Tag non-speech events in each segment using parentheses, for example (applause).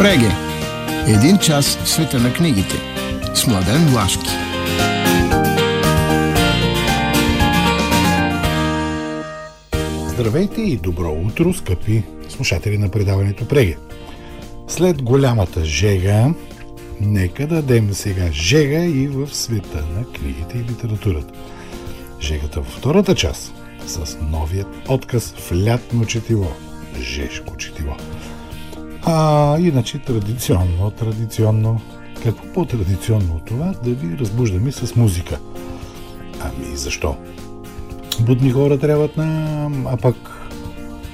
Преге. Един час в света на книгите. С Младен Влашки. Здравейте и добро утро, скъпи слушатели на предаването Преге. След голямата жега, нека дадем сега жега и в света на книгите и литературата. Жегата във втората част с новият отказ в лятно четиво. Жешко четиво. А иначе традиционно, традиционно, какво по-традиционно от това да ви разбуждаме с музика? Ами защо? Будни хора трябват на... А пък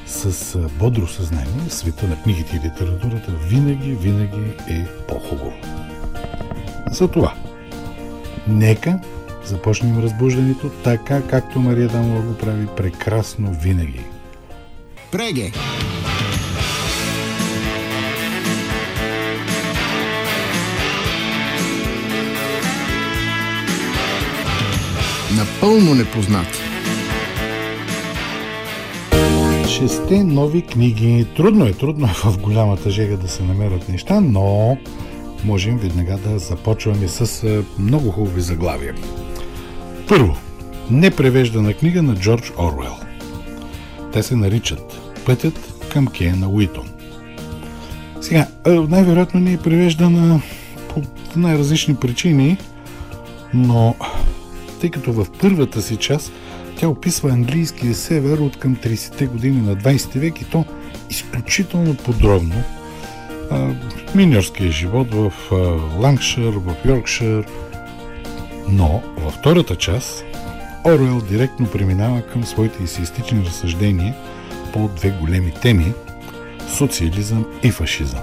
с бодро съзнание света на книгите и литературата винаги, винаги е по-хубаво. Затова, нека започнем разбуждането така, както Мария Дамова го прави прекрасно винаги. Преге! Напълно непознати. Шесте нови книги. Трудно е, трудно е в голямата жега да се намерят неща, но можем веднага да започваме с много хубави заглавия. Първо, непревеждана книга на Джордж Орвел. Те се наричат Пътят към Кена Уитон. Сега, най-вероятно не е превеждана по най-различни причини, но тъй като в първата си част тя описва английския север от към 30-те години на 20 век и то изключително подробно. миньорския живот в Лангшир, в Йоркшир. Но във втората част Оруел директно преминава към своите есеистични разсъждения по две големи теми – социализъм и фашизъм.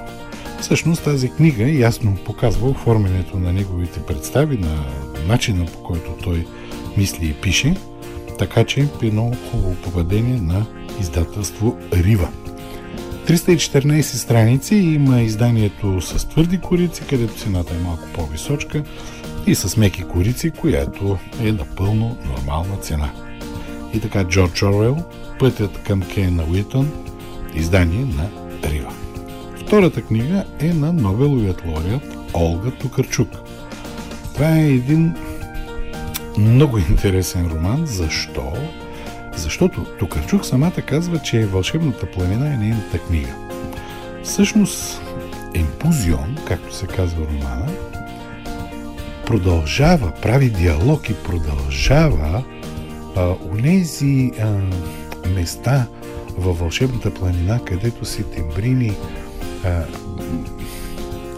Всъщност тази книга ясно показва оформянето на неговите представи, на начина по който той мисли и пише, така че едно хубаво поведение на издателство Рива. 314 страници има изданието с твърди корици, където цената е малко по-височка и с меки корици, която е напълно нормална цена. И така Джордж Орвел, Пътят към Кейна Уитън, издание на Рива. Втората книга е на Нобеловият лауреат Олга Тукарчук. Това е един много интересен роман. Защо? Защото Тукарчук самата казва, че Вълшебната планина е нейната книга. Всъщност, Емпузион, както се казва романа, продължава, прави диалог и продължава а, унези а, места във Вълшебната планина, където сетембрини а,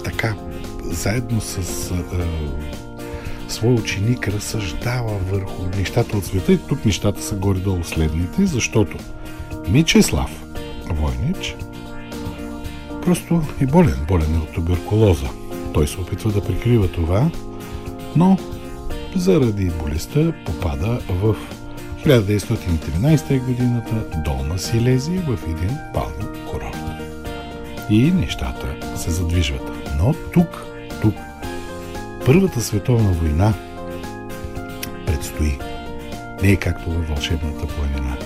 така, заедно с а, своя ученик разсъждава върху нещата от света и тук нещата са горе-долу следните, защото Мичеслав Войнич просто е болен, болен е от туберкулоза. Той се опитва да прикрива това, но заради болестта попада в 1913 годината Долна Силезия в един бални курорт. И нещата се задвижват. Но тук, тук, Първата световна война предстои. Не е както във вълшебната планина.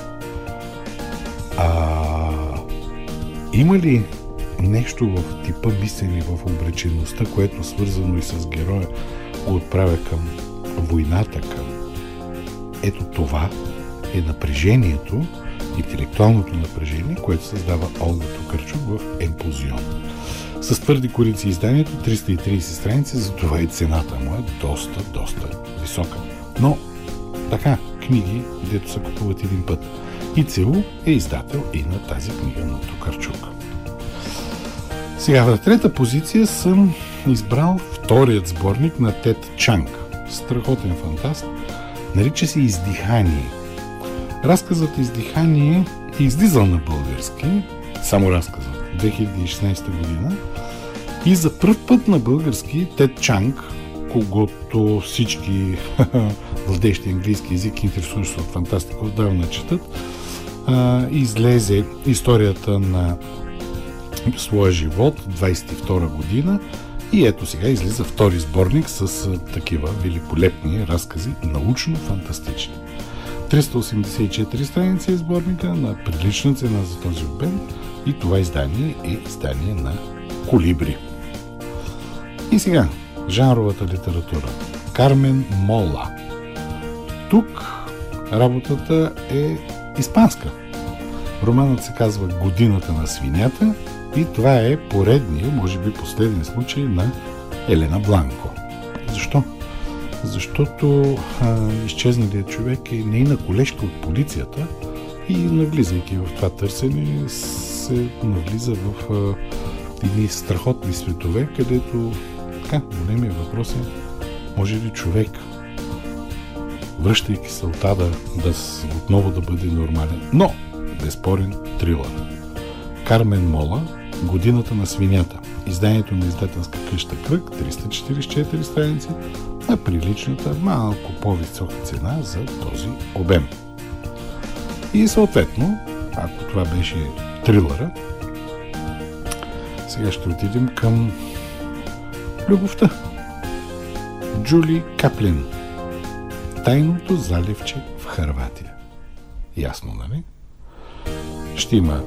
А има ли нещо в типа мислени в обречеността, което е свързано и с героя, го отправя към войната, към ето това е напрежението, интелектуалното напрежение, което създава Олга Токарчук в Емпозион. С твърди корици изданието 330 страници, затова и цената му е доста, доста висока. Но така, книги, дето се купуват един път. И Целу е издател и на тази книга на Токарчук. Сега в трета позиция съм избрал вторият сборник на Тед Чанг. Страхотен фантаст. Нарича се Издихание. Разказът Издихание е излизал на български, само разказът, 2016 година. И за първ път на български Тед Чанг, когато всички (laughs) владещи английски язик, интересуващи от фантастика, отдавна четат, излезе историята на своя живот, 22 година, и ето сега излиза втори сборник с такива великолепни разкази, научно-фантастични. 384 страници е сборника на прилична цена за този обем и това издание е издание на колибри. И сега, жанровата литература. Кармен Мола. Тук работата е испанска. Романът се казва Годината на свинята и това е поредния, може би последен случай на Елена Бланко. Защо? Защото изчезналият човек е нейна колежка от полицията и навлизайки в това търсене се навлиза в а, едни страхотни светове, където така, големия въпрос е може ли човек връщайки се от ада да отново да бъде нормален. Но, безспорен трилър. Кармен Мола, Годината на свинята. Изданието на издателска къща Кръг, 344 страници, на приличната, малко по-висока цена за този обем. И съответно, ако това беше трилъра, сега ще отидем към любовта. Джули Каплин. Тайното заливче в Харватия. Ясно, нали? Ще има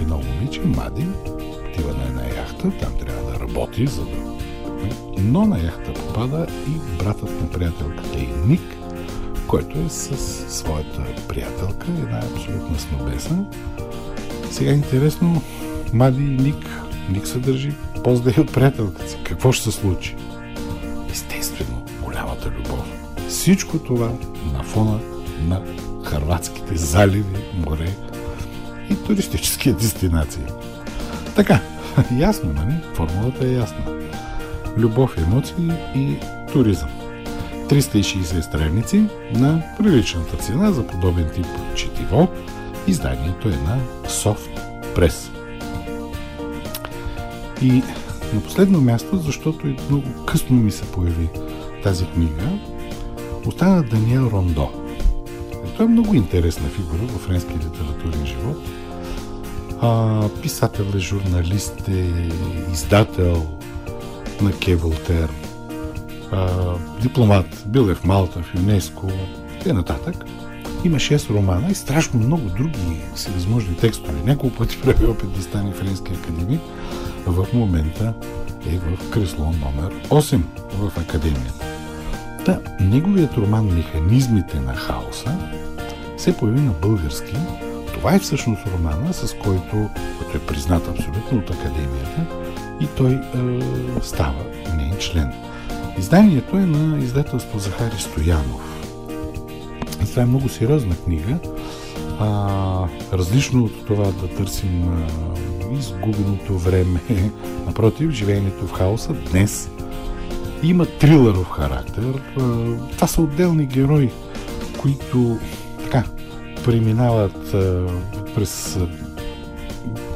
едно момиче, Мади, отива на една яхта, там трябва да работи, за да... Но на яхта попада и братът на приятелката и Ник, който е с своята приятелка, една абсолютна снобеса. Сега е интересно, Мади и Ник, Ник се държи по-зле от приятелката си. Какво ще се случи? Естествено, голямата любов. Всичко това на фона на харватските заливи, море и туристически дестинации. Така, (laughs) ясно, нали? Формулата е ясна. Любов, емоции и туризъм. 360 страници на приличната цена за подобен тип четиво. Изданието е на Soft Press. И на последно място, защото и много късно ми се появи тази книга, остана Даниел Рондо. Той е много интересна фигура в френския литературен живот. А, писател е, журналист е, издател на Кеволтер, дипломат, бил е в Малта, в ЮНЕСКО и нататък. Има 6 романа и страшно много други всевъзможни текстове. Няколко пъти (laughs) прави опит да стане френски академик. В момента е в кресло номер 8 в академията. Та, неговият роман Механизмите на хаоса се появи на български. Това е всъщност романа, с който, който е признат абсолютно от академията и той е, става нейн член. Изданието е на издателство Захари Стоянов. Това е много сериозна книга. А, различно от това да търсим а, изгубеното време, (laughs) напротив, живеенето в хаоса днес има трилъров характер. А, това са отделни герои, които така преминават а, през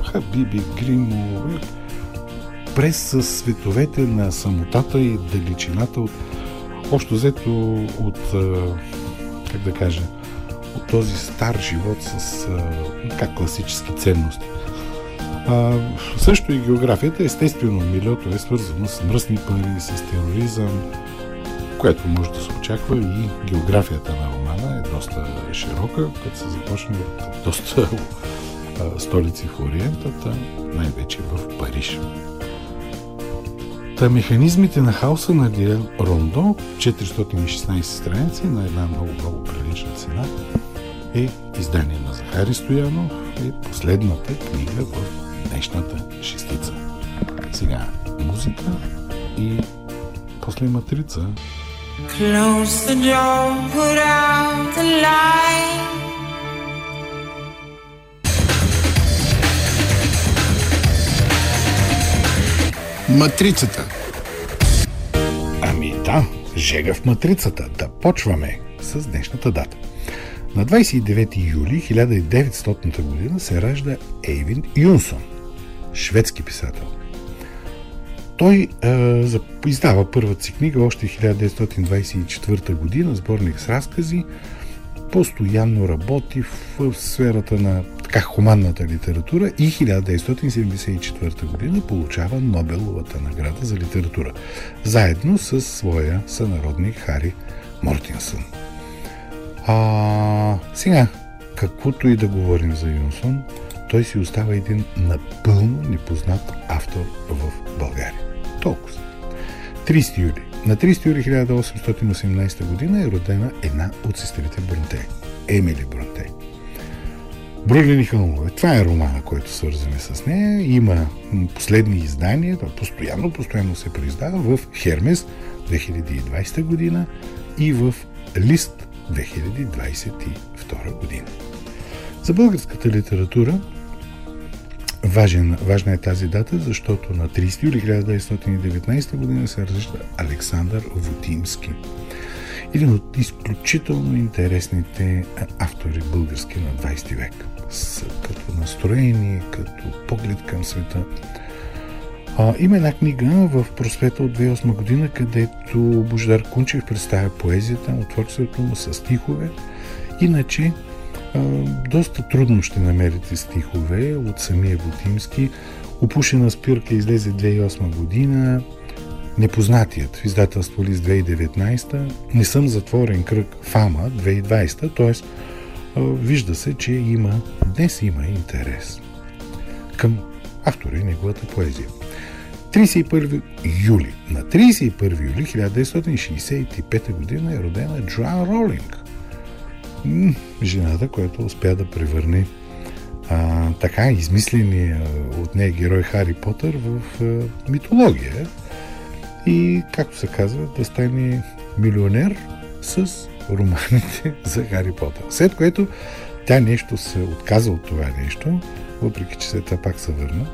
Хабиби, Гримо, през световете на самотата и далечината от общо взето от как да кажа, от този стар живот с как класически ценности. А, също и географията, естествено, милиото е свързано с мръсни пари, с тероризъм, което може да се очаква и географията на романа е доста широка, като се започне от доста столици в Ориентата, най-вече в Париж. Та механизмите на хаоса на Диел Рондо, 416 страници на една много, много прилична цена, е издание на Захари Стоянов, е последната книга в днешната шестица. Сега музика и после матрица. Close the door, put out the light. Матрицата. Ами да, жега в матрицата. Да почваме с днешната дата. На 29 юли 1900 година се ражда Ейвин Юнсон, шведски писател. Той е, издава първата си книга още 1924 година, сборник с разкази, постоянно работи в сферата на така хуманната литература и 1974 година получава Нобеловата награда за литература, заедно с своя сънародник Хари Мортинсън. А, сега, каквото и да говорим за Юнсон, той си остава един напълно непознат автор в България. Толкова. 30 юли. На 30 юли 1818 година е родена една от сестрите Бронте. Емили Бронте. Брулени хълмове. Това е романа, който свързваме с нея. Има последни издания, това постоянно, постоянно се произдава в Хермес 2020 година и в Лист 2022 година. За българската литература важен, важна е тази дата, защото на 30 юли 1919 година се разрежда Александър Вотимски. Един от изключително интересните автори български на 20 век. Като настроение, като поглед към света. А, има една книга в просвета от 2008 година, където Бождар Кунчев представя поезията на творчеството му с стихове. Иначе доста трудно ще намерите стихове от самия Готимски. Опушена спирка излезе 2008 година. Непознатият в издателство Лист 2019. Не съм затворен кръг Фама 2020, т.е. вижда се, че има, днес има интерес към автора и неговата поезия. 31 юли. На 31 юли 1965 година е родена Джоан Ролинг жената, която успя да превърне а, така измисления от нея герой Хари Потър в а, митология и, както се казва, да стане милионер с романите (laughs) за Хари Потър. След което тя нещо се отказа от това нещо, въпреки че след това пак се върна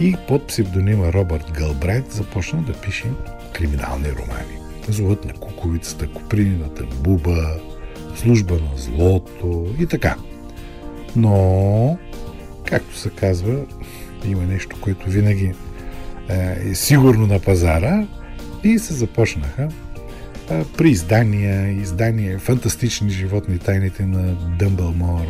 и под псевдонима Робърт Гълбрайт започна да пише криминални романи. Злът на куковицата, Купринината буба, служба на злото и така. Но, както се казва, има нещо, което винаги е, е сигурно на пазара и се започнаха при издания, издания Фантастични животни, тайните на Дъмбълмор.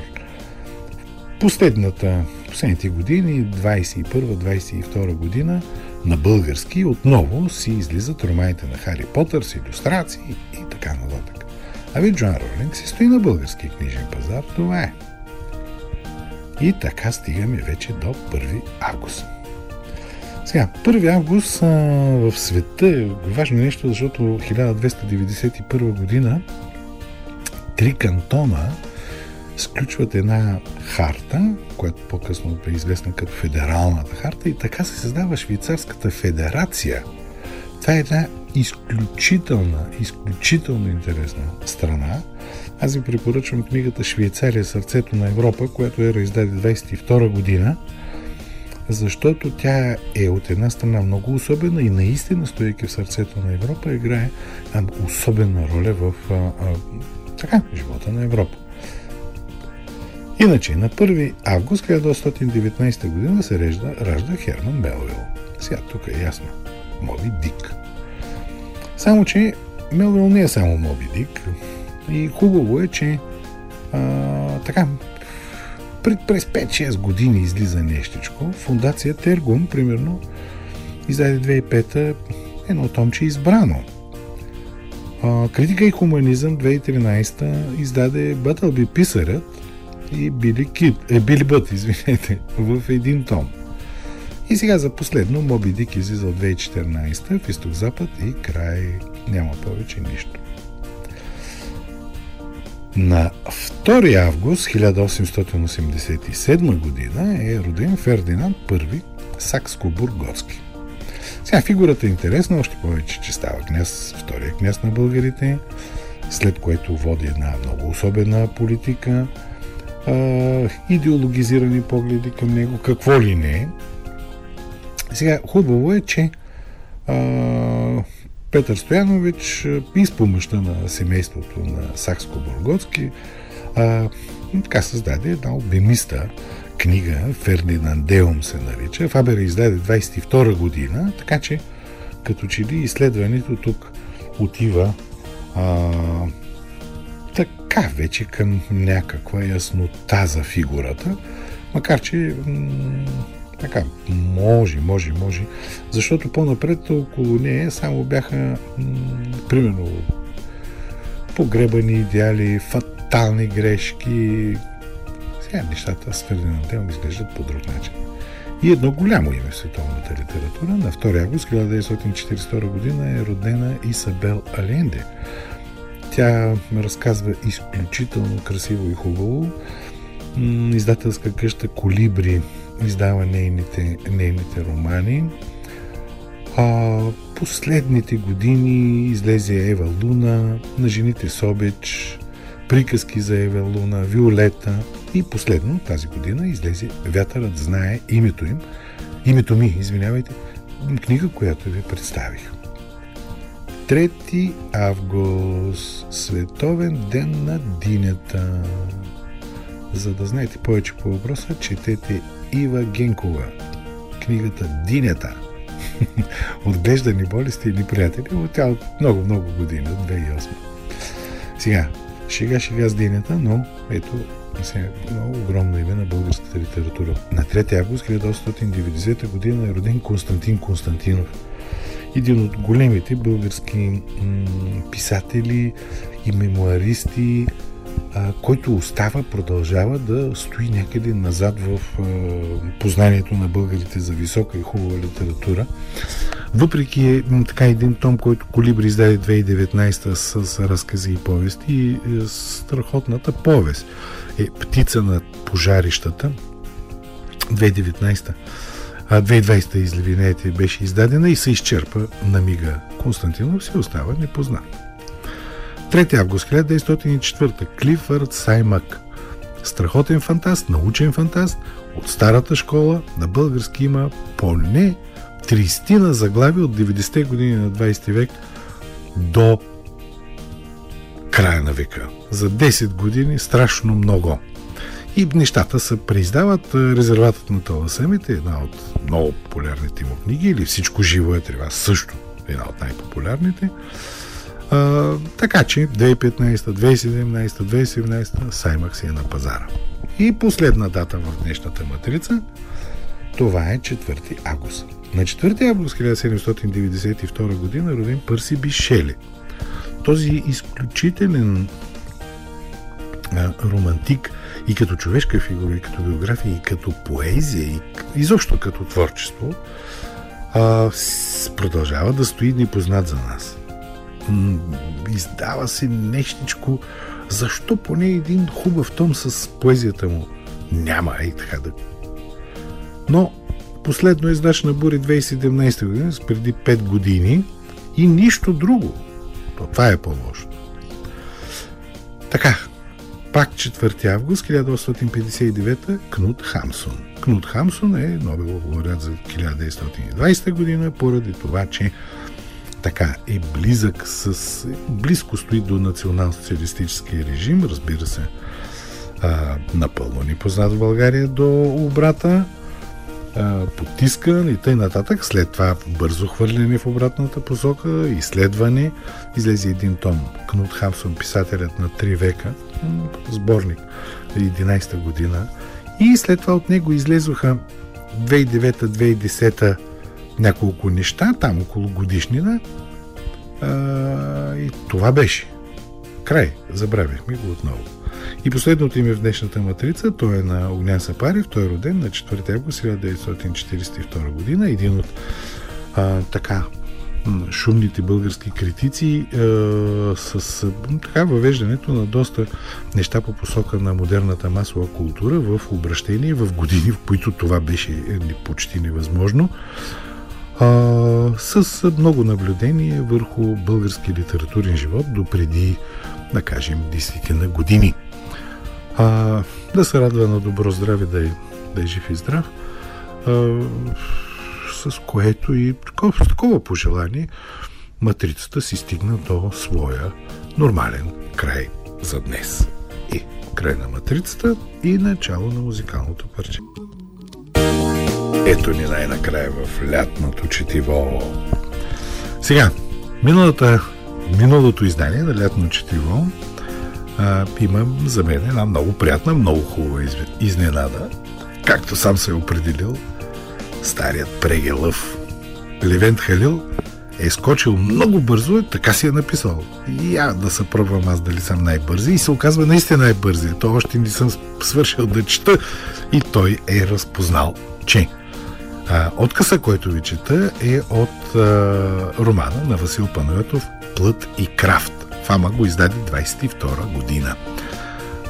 Последната, последните години, 21-22 година, на български отново си излизат романите на Хари Потър с иллюстрации и така нататък. Ами Джон Ролинг си стои на български книжен пазар, това е. И така стигаме вече до 1 август. Сега, 1 август а, в света е важно нещо, защото 1291 година три кантона сключват една харта, която по-късно е известна като Федералната харта и така се създава Швейцарската федерация. Това е една изключителна, изключително интересна страна. Аз ви препоръчвам книгата Швейцария сърцето на Европа, която е издаде 22 година, защото тя е от една страна много особена и наистина, стояйки в сърцето на Европа, играе особена роля в а, а, така, живота на Европа. Иначе, на 1 август 1919 година се ражда, ражда Херман Белвил. Сега тук е ясно. Моби Дик. Само, че Мелвил не е само Моби Дик. И хубаво е, че а, така, пред, през 5-6 години излиза нещичко. Фундация Тергум, примерно, издаде 2005 едно томче избрано. А, критика и хуманизъм 2013 издаде Бътълби писарят и Били, Кит, е, Били Бът, извинете, (laughs) в един том. И сега за последно Моби Дик излиза от 2014 в изток-запад и край няма повече нищо. На 2 август 1887 година е роден Фердинанд I Сакско-Бургоцки. Сега фигурата е интересна, още повече, че става княз, втория княз на българите, след което води една много особена политика, идеологизирани погледи към него, какво ли не. Сега, хубаво е, че а, Петър Стоянович и с помощта на семейството на Сакско-Бургоцки така създаде една обемиста книга, Фердинандеум се нарича. Фабер издаде 22 година, така че като че ли изследването тук отива а, така вече към някаква яснота за фигурата, макар че м- така, може, може, може. Защото по-напред около нея само бяха, м- примерно, погребани идеали, фатални грешки. Сега нещата с Фердинанд Телм изглеждат по друг начин. И едно голямо име в световната литература. На 2 август 1942 година е родена Исабел Аленде. Тя разказва изключително красиво и хубаво. Издателска къща Колибри издава нейните, нейните романи. А, последните години излезе Ева Луна, на жените Собич, приказки за Ева Луна, Виолета и последно тази година излезе Вятърът знае името им, името ми, извинявайте, книга, която ви представих. 3 август Световен ден на динята. За да знаете повече по въпроса, четете Ива Генкова. Книгата Динята. (laughs) Отглеждани болести или приятели, от тя от много-много години, от 2008. Сега, шега шега с динята, но ето сега, много огромно име на българската литература. На 3 август 1890 година е роден Константин Константинов. Един от големите български м- писатели и мемуаристи, който остава, продължава да стои някъде назад в познанието на българите за висока и хубава литература. Въпреки е, така един том, който Колибри издаде 2019 с, с разкази и повести и е, страхотната повест е Птица на пожарищата 2019 а 2020 извинете, беше издадена и се изчерпа на мига. Константинов си остава непознат. 3 август 1904 Клифърд Саймак Страхотен фантаст, научен фантаст от старата школа на български има поне 30 на заглави от 90-те години на 20 век до края на века. За 10 години страшно много. И нещата се преиздават. Резерватът на Таласемите е една от много популярните му книги, или Всичко живо е трева, също една от най-популярните. Така че 2015, 2017, 2017 Саймак си е на пазара. И последна дата в днешната матрица, това е 4 август. На 4 август 1792 година роден Пърси Бишели. Този изключителен а, романтик и като човешка фигура, и като биография, и като поезия, и изобщо като творчество, а, продължава да стои непознат за нас издава се нещичко. Защо поне един хубав том с поезията му няма и така да... Но последно издаш на Бури 2017 година, преди 5 години и нищо друго. То това е по-лошо. Така, пак 4 август 1859 Кнут Хамсон. Кнут Хамсон е Нобелов лауреат за 1920 година, поради това, че така е близък с... близко стои до национал-социалистическия режим, разбира се, а, напълно ни познат в България до обрата, а, потискан и тъй нататък. След това бързо хвърляне в обратната посока, изследване. Излезе един том. Кнут Хамсон, писателят на три века, сборник 11-та година. И след това от него излезоха 2009-2010 няколко неща, там около годишнина. А, и това беше. Край. Забравихме го отново. И последното име в днешната матрица, той е на Огнян Сапарев, той е роден на 4 август 1942 година, един от а, така шумните български критици а, с така въвеждането на доста неща по посока на модерната масова култура в обращение в години, в които това беше е, почти невъзможно а, с много наблюдение върху български литературен живот до преди, да кажем, 10 на години. А, да се радва на добро здраве, да е, да е жив и здрав, а, с което и такова, такова пожелание матрицата си стигна до своя нормален край за днес. И край на матрицата и начало на музикалното парче. Ето ни най-накрая в лятното четиво. Сега, миналата, миналото издание на лятно четиво а, има за мен една много приятна, много хубава изненада. Както сам се е определил старият прегелъв Левент Халил е скочил много бързо, така си е написал. Я да се пробвам аз дали съм най-бързи. И се оказва наистина най-бързи. То още не съм свършил да чета. И той е разпознал, че а, отказа, който ви чета, е от а, романа на Васил Панойотов Плът и крафт. Фама го издаде 22 година.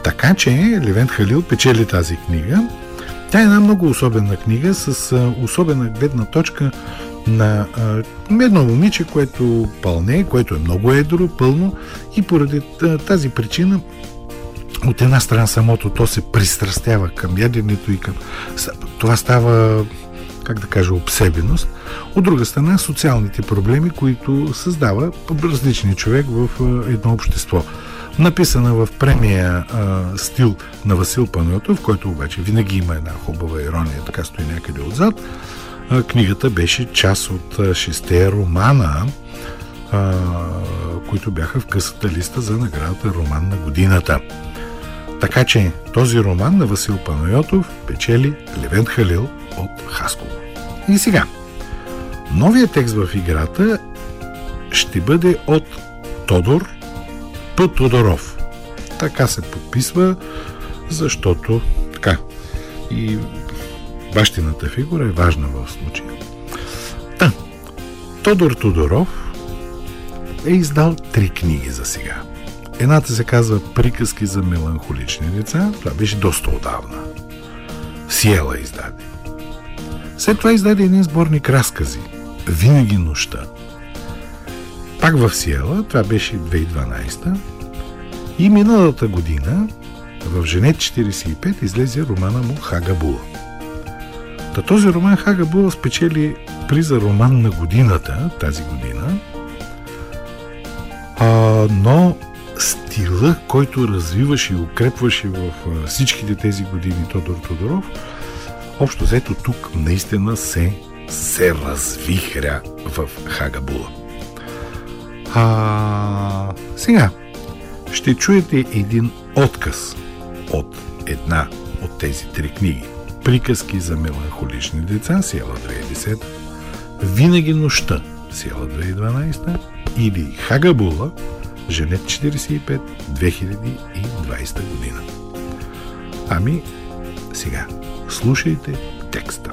Така че Левент Халил печели тази книга. Тя е една много особена книга с особена гледна точка на а, едно момиче, което пълне, което е много едро, пълно и поради тази причина от една страна самото то се пристрастява към яденето и към... Това става, как да кажа, обсебеност. От друга страна, социалните проблеми, които създава различния човек в едно общество. Написана в премия а, стил на Васил Панойотов, който обаче винаги има една хубава ирония, така стои някъде отзад. А, книгата беше част от шесте романа, а, които бяха в късата листа за наградата Роман на годината. Така че този роман на Васил Панайотов печели Левент Халил от Хасково. И сега, новият текст в играта ще бъде от Тодор П. Тодоров. Така се подписва, защото така и бащината фигура е важна в случая. Та, Тодор Тодоров е издал три книги за сега. Едната се казва Приказки за меланхолични деца. Това беше доста отдавна. Сиела издаде. След това издаде един сборник разкази. Винаги нощта. Пак в Сиела, това беше 2012 и миналата година в Женет 45 излезе романа му Хагабула. Та този роман Хагабула спечели приза роман на годината тази година, а, но стила, който развиваше и укрепваше в всичките тези години Тодор Тодоров, общо взето тук наистина се, се развихря в Хагабула. А, сега ще чуете един отказ от една от тези три книги. Приказки за меланхолични деца, Сиела 2010, Винаги нощта, Сиела 2012 или Хагабула, Женет 45, 2020 година. Ами, сега, слушайте текста.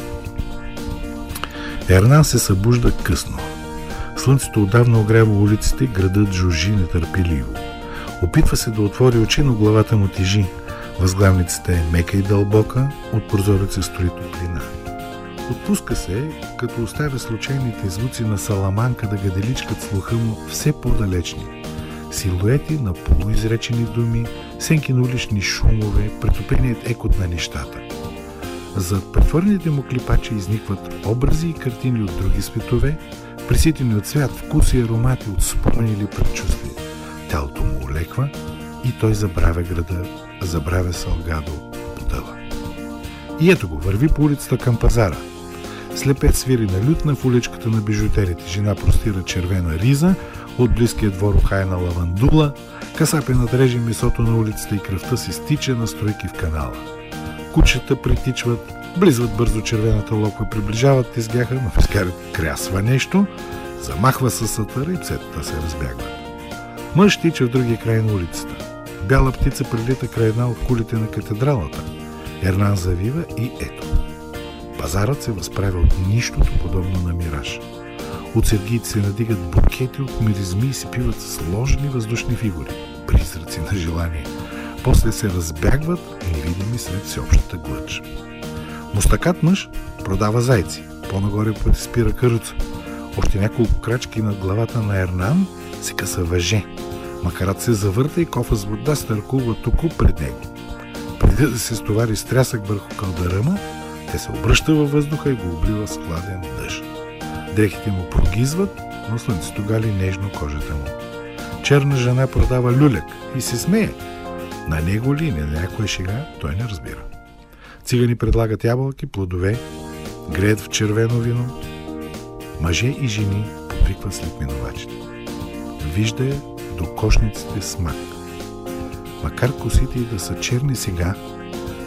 Ернан се събужда късно. Слънцето отдавна огрява улиците, градът жужи нетърпеливо. Опитва се да отвори очи, но главата му тежи. Възглавницата е мека и дълбока, от прозореца строи топлина. Отпуска се, като оставя случайните звуци на саламанка да гаделичкат слуха му все по-далечни – силуети на полуизречени думи, сенки на улични шумове, претопеният екот на нещата. Зад претворените му клипачи изникват образи и картини от други светове, приситени от свят, вкус и аромати от спомени или предчувствия. Тялото му олеква и той забравя града, забравя Салгадо, потъва. И ето го, върви по улицата към пазара. Слепец свири на лютна в уличката на бижутерите. Жена простира червена риза, от близкия двор охайна лавандула, касапи надрежи месото на улицата и кръвта си стича на стройки в канала. Кучета притичват, близват бързо червената локва, приближават изгяха, но фискарят крясва нещо, замахва със сатъра и пцетата се разбягват. Мъж тича в другия край на улицата. Бяла птица прилита край една от кулите на катедралата. Ернан завива и ето. Пазарът се възправя от нищото подобно на мираж. От сергиите се надигат букети от миризми и се пиват сложни въздушни фигури, призраци на желание. После се разбягват невидими след всеобщата глъч. Мустакат мъж продава зайци. По-нагоре пъти спира каруца. Още няколко крачки над главата на Ернан се къса въже. Макарат се завърта и кофа с вода стъркува току пред него. Преди да се стовари стрясък върху кълдаръма, те се обръща във въздуха и го облива с хладен дъжд. Дрехите му прогизват, но слънцето гали нежно кожата му. Черна жена продава люлек и се смее. На него ли, на някоя шега, той не разбира. Цигани предлагат ябълки, плодове, греят в червено вино. Мъже и жени подвикват след минувачите. Вижда я до кошниците смак. Макар косите й да са черни сега,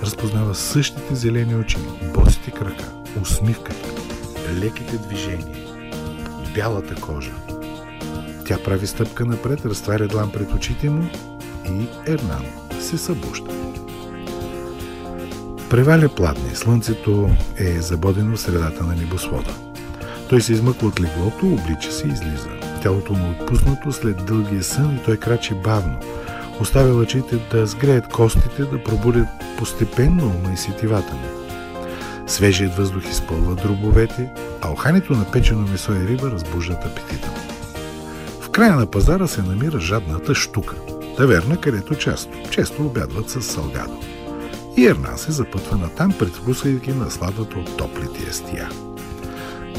разпознава същите зелени очи, босите крака, усмивката, леките движения, бялата кожа. Тя прави стъпка напред, разтваря длан пред очите му и Ернан се събужда. Преваля пладне, слънцето е забодено в средата на небосвода. Той се измъква от леглото, облича се и излиза. Тялото му е отпуснато след дългия сън и той крачи бавно. Оставя лъчите да сгреят костите, да пробудят постепенно ума и сетивата му. Свежият въздух изпълва дробовете, а охането на печено месо и риба разбуждат апетита му. В края на пазара се намира жадната штука, таверна, където често, често обядват с салгадо. И Ернан се запътва натам, предпускайки насладата от топлите ястия.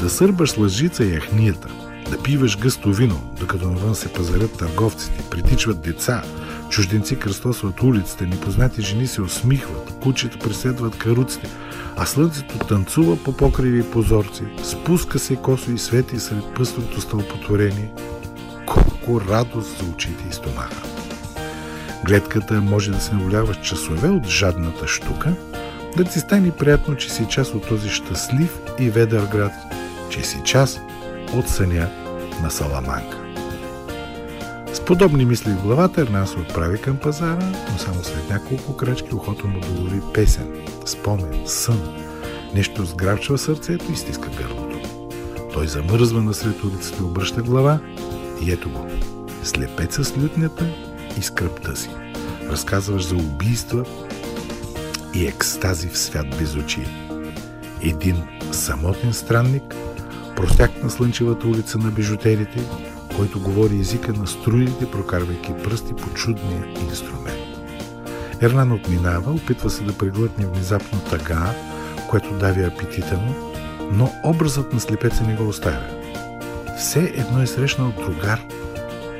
Да сърбаш лъжица яхнията, да пиваш гъсто вино, докато навън се пазарят търговците, притичват деца, чужденци кръстосват улиците, непознати жени се усмихват, кучета преследват каруците, а слънцето танцува по покриви позорци, спуска се косо и свети сред пъстрото стълпотворение. Колко радост за очите и стомаха! Гледката може да се наволява часове от жадната штука, да ти стане приятно, че си част от този щастлив и ведър град, че си част от съня на Саламанка. С подобни мисли в главата Ернан се отправи към пазара, но само след няколко крачки ухото му долови песен, спомен, сън. Нещо сграбчва сърцето и стиска гърлото. Той замръзва насред улицата, обръща глава и ето го. Слепеца с лютнята и скръпта си. Разказваш за убийства и екстази в свят без очи. Един самотен странник, простяк на слънчевата улица на бижутерите, който говори езика на струните, прокарвайки пръсти по чудния инструмент. Ернан отминава, опитва се да преглътне внезапно тъга, което дави апетита му, но образът на слепеца не го оставя. Все едно е срещнал другар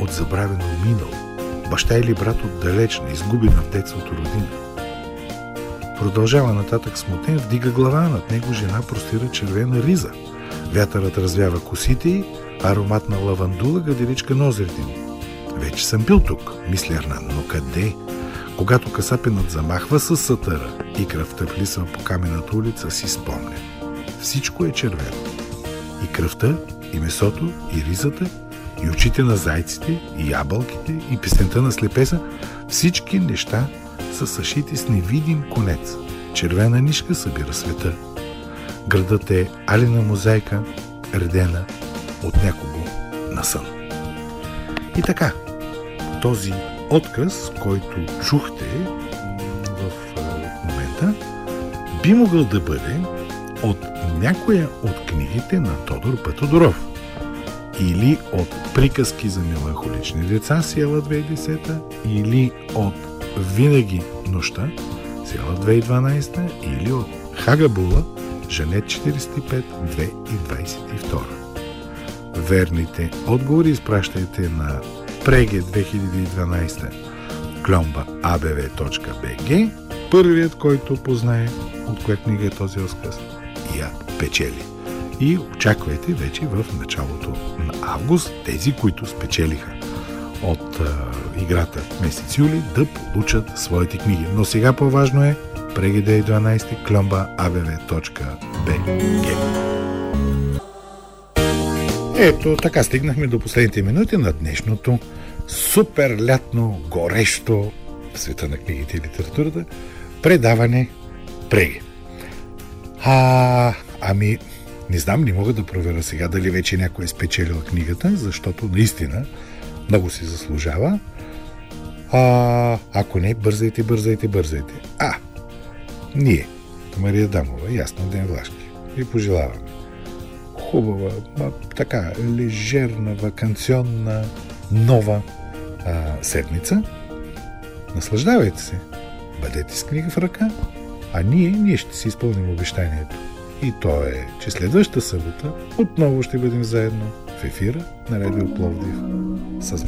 от забравено минало, баща или брат отдалеч, изгубена в детството родина. Продължава нататък смутен, вдига глава, над него жена простира червена риза. Вятърът развява косите й, ароматна лавандула гаделичка нозрите му. Вече съм бил тук, мисли Ернан, но къде? Когато касапенът замахва с сатъра и кръвта влисва по камената улица, си спомня. Всичко е червено. И кръвта, и месото, и ризата, и очите на зайците, и ябълките, и песента на слепеса, всички неща са съшити с невидим конец. Червена нишка събира света. Градът е алина мозайка, редена от някого на сън. И така, този отказ, който чухте в момента, би могъл да бъде от някоя от книгите на Тодор Пътодоров или от приказки за меланхолични деца, Сиела 2010, или от Винаги нощта, Сиела 2012, или от Хагабула, Жанет 45, 2022. Верните отговори изпращайте на преге 2012 кломба abv.bg Първият, който познае от коя книга е този разказ, я печели и очаквайте вече в началото на август тези, които спечелиха от а, играта месец юли да получат своите книги. Но сега по-важно е прегеде 12 кломба abv.bg Ето, така стигнахме до последните минути на днешното супер лятно, горещо в света на книгите и литературата предаване Преги. А, ами, не знам, не мога да проверя сега дали вече някой е спечелил книгата, защото наистина много си заслужава. А, ако не, бързайте, бързайте, бързайте. А, ние, Мария Дамова, ясно Ден Влашки, ви пожелаваме хубава, а, така, лежерна, вакансионна, нова а, седмица. Наслаждавайте се. Бъдете с книга в ръка, а ние, ние ще си изпълним обещанието. И то е, че следващата събота отново ще бъдем заедно в ефира на Радио Пловдив с вас.